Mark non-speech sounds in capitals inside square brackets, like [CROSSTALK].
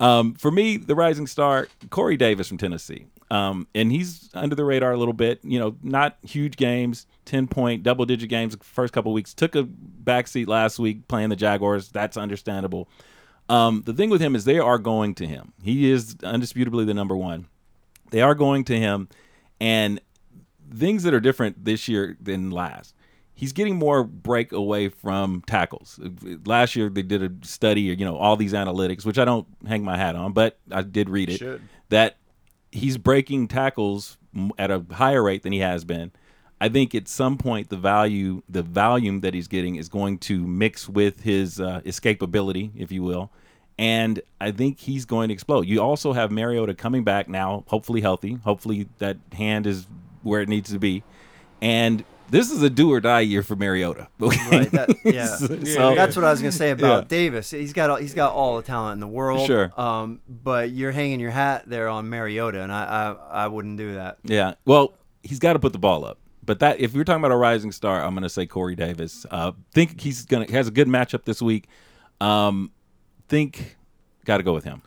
Um, for me, the rising star, Corey Davis from Tennessee. Um, and he's under the radar a little bit. You know, not huge games, ten point, double digit games first couple weeks. Took a backseat last week playing the Jaguars. That's understandable. Um, the thing with him is they are going to him. He is undisputably the number one. They are going to him, and things that are different this year than last. He's getting more break away from tackles. Last year they did a study, you know, all these analytics, which I don't hang my hat on, but I did read it. Should. That he's breaking tackles at a higher rate than he has been. I think at some point the value, the volume that he's getting is going to mix with his uh, escapability, if you will, and I think he's going to explode. You also have Mariota coming back now, hopefully healthy. Hopefully that hand is where it needs to be, and this is a do or die year for Mariota. Okay? [LAUGHS] Right. That, [LAUGHS] yeah. So- That's what I was gonna say about Yeah. Davis. He's got all, he's got all the talent in the world. Sure. Um, but you're hanging your hat there on Mariota, and I I, I wouldn't do that. Yeah. Well, he's got to put the ball up. But that if you're talking about a rising star, I'm going to say Corey Davis. Uh, think he's going to has a good matchup this week. Um, think got to go with him.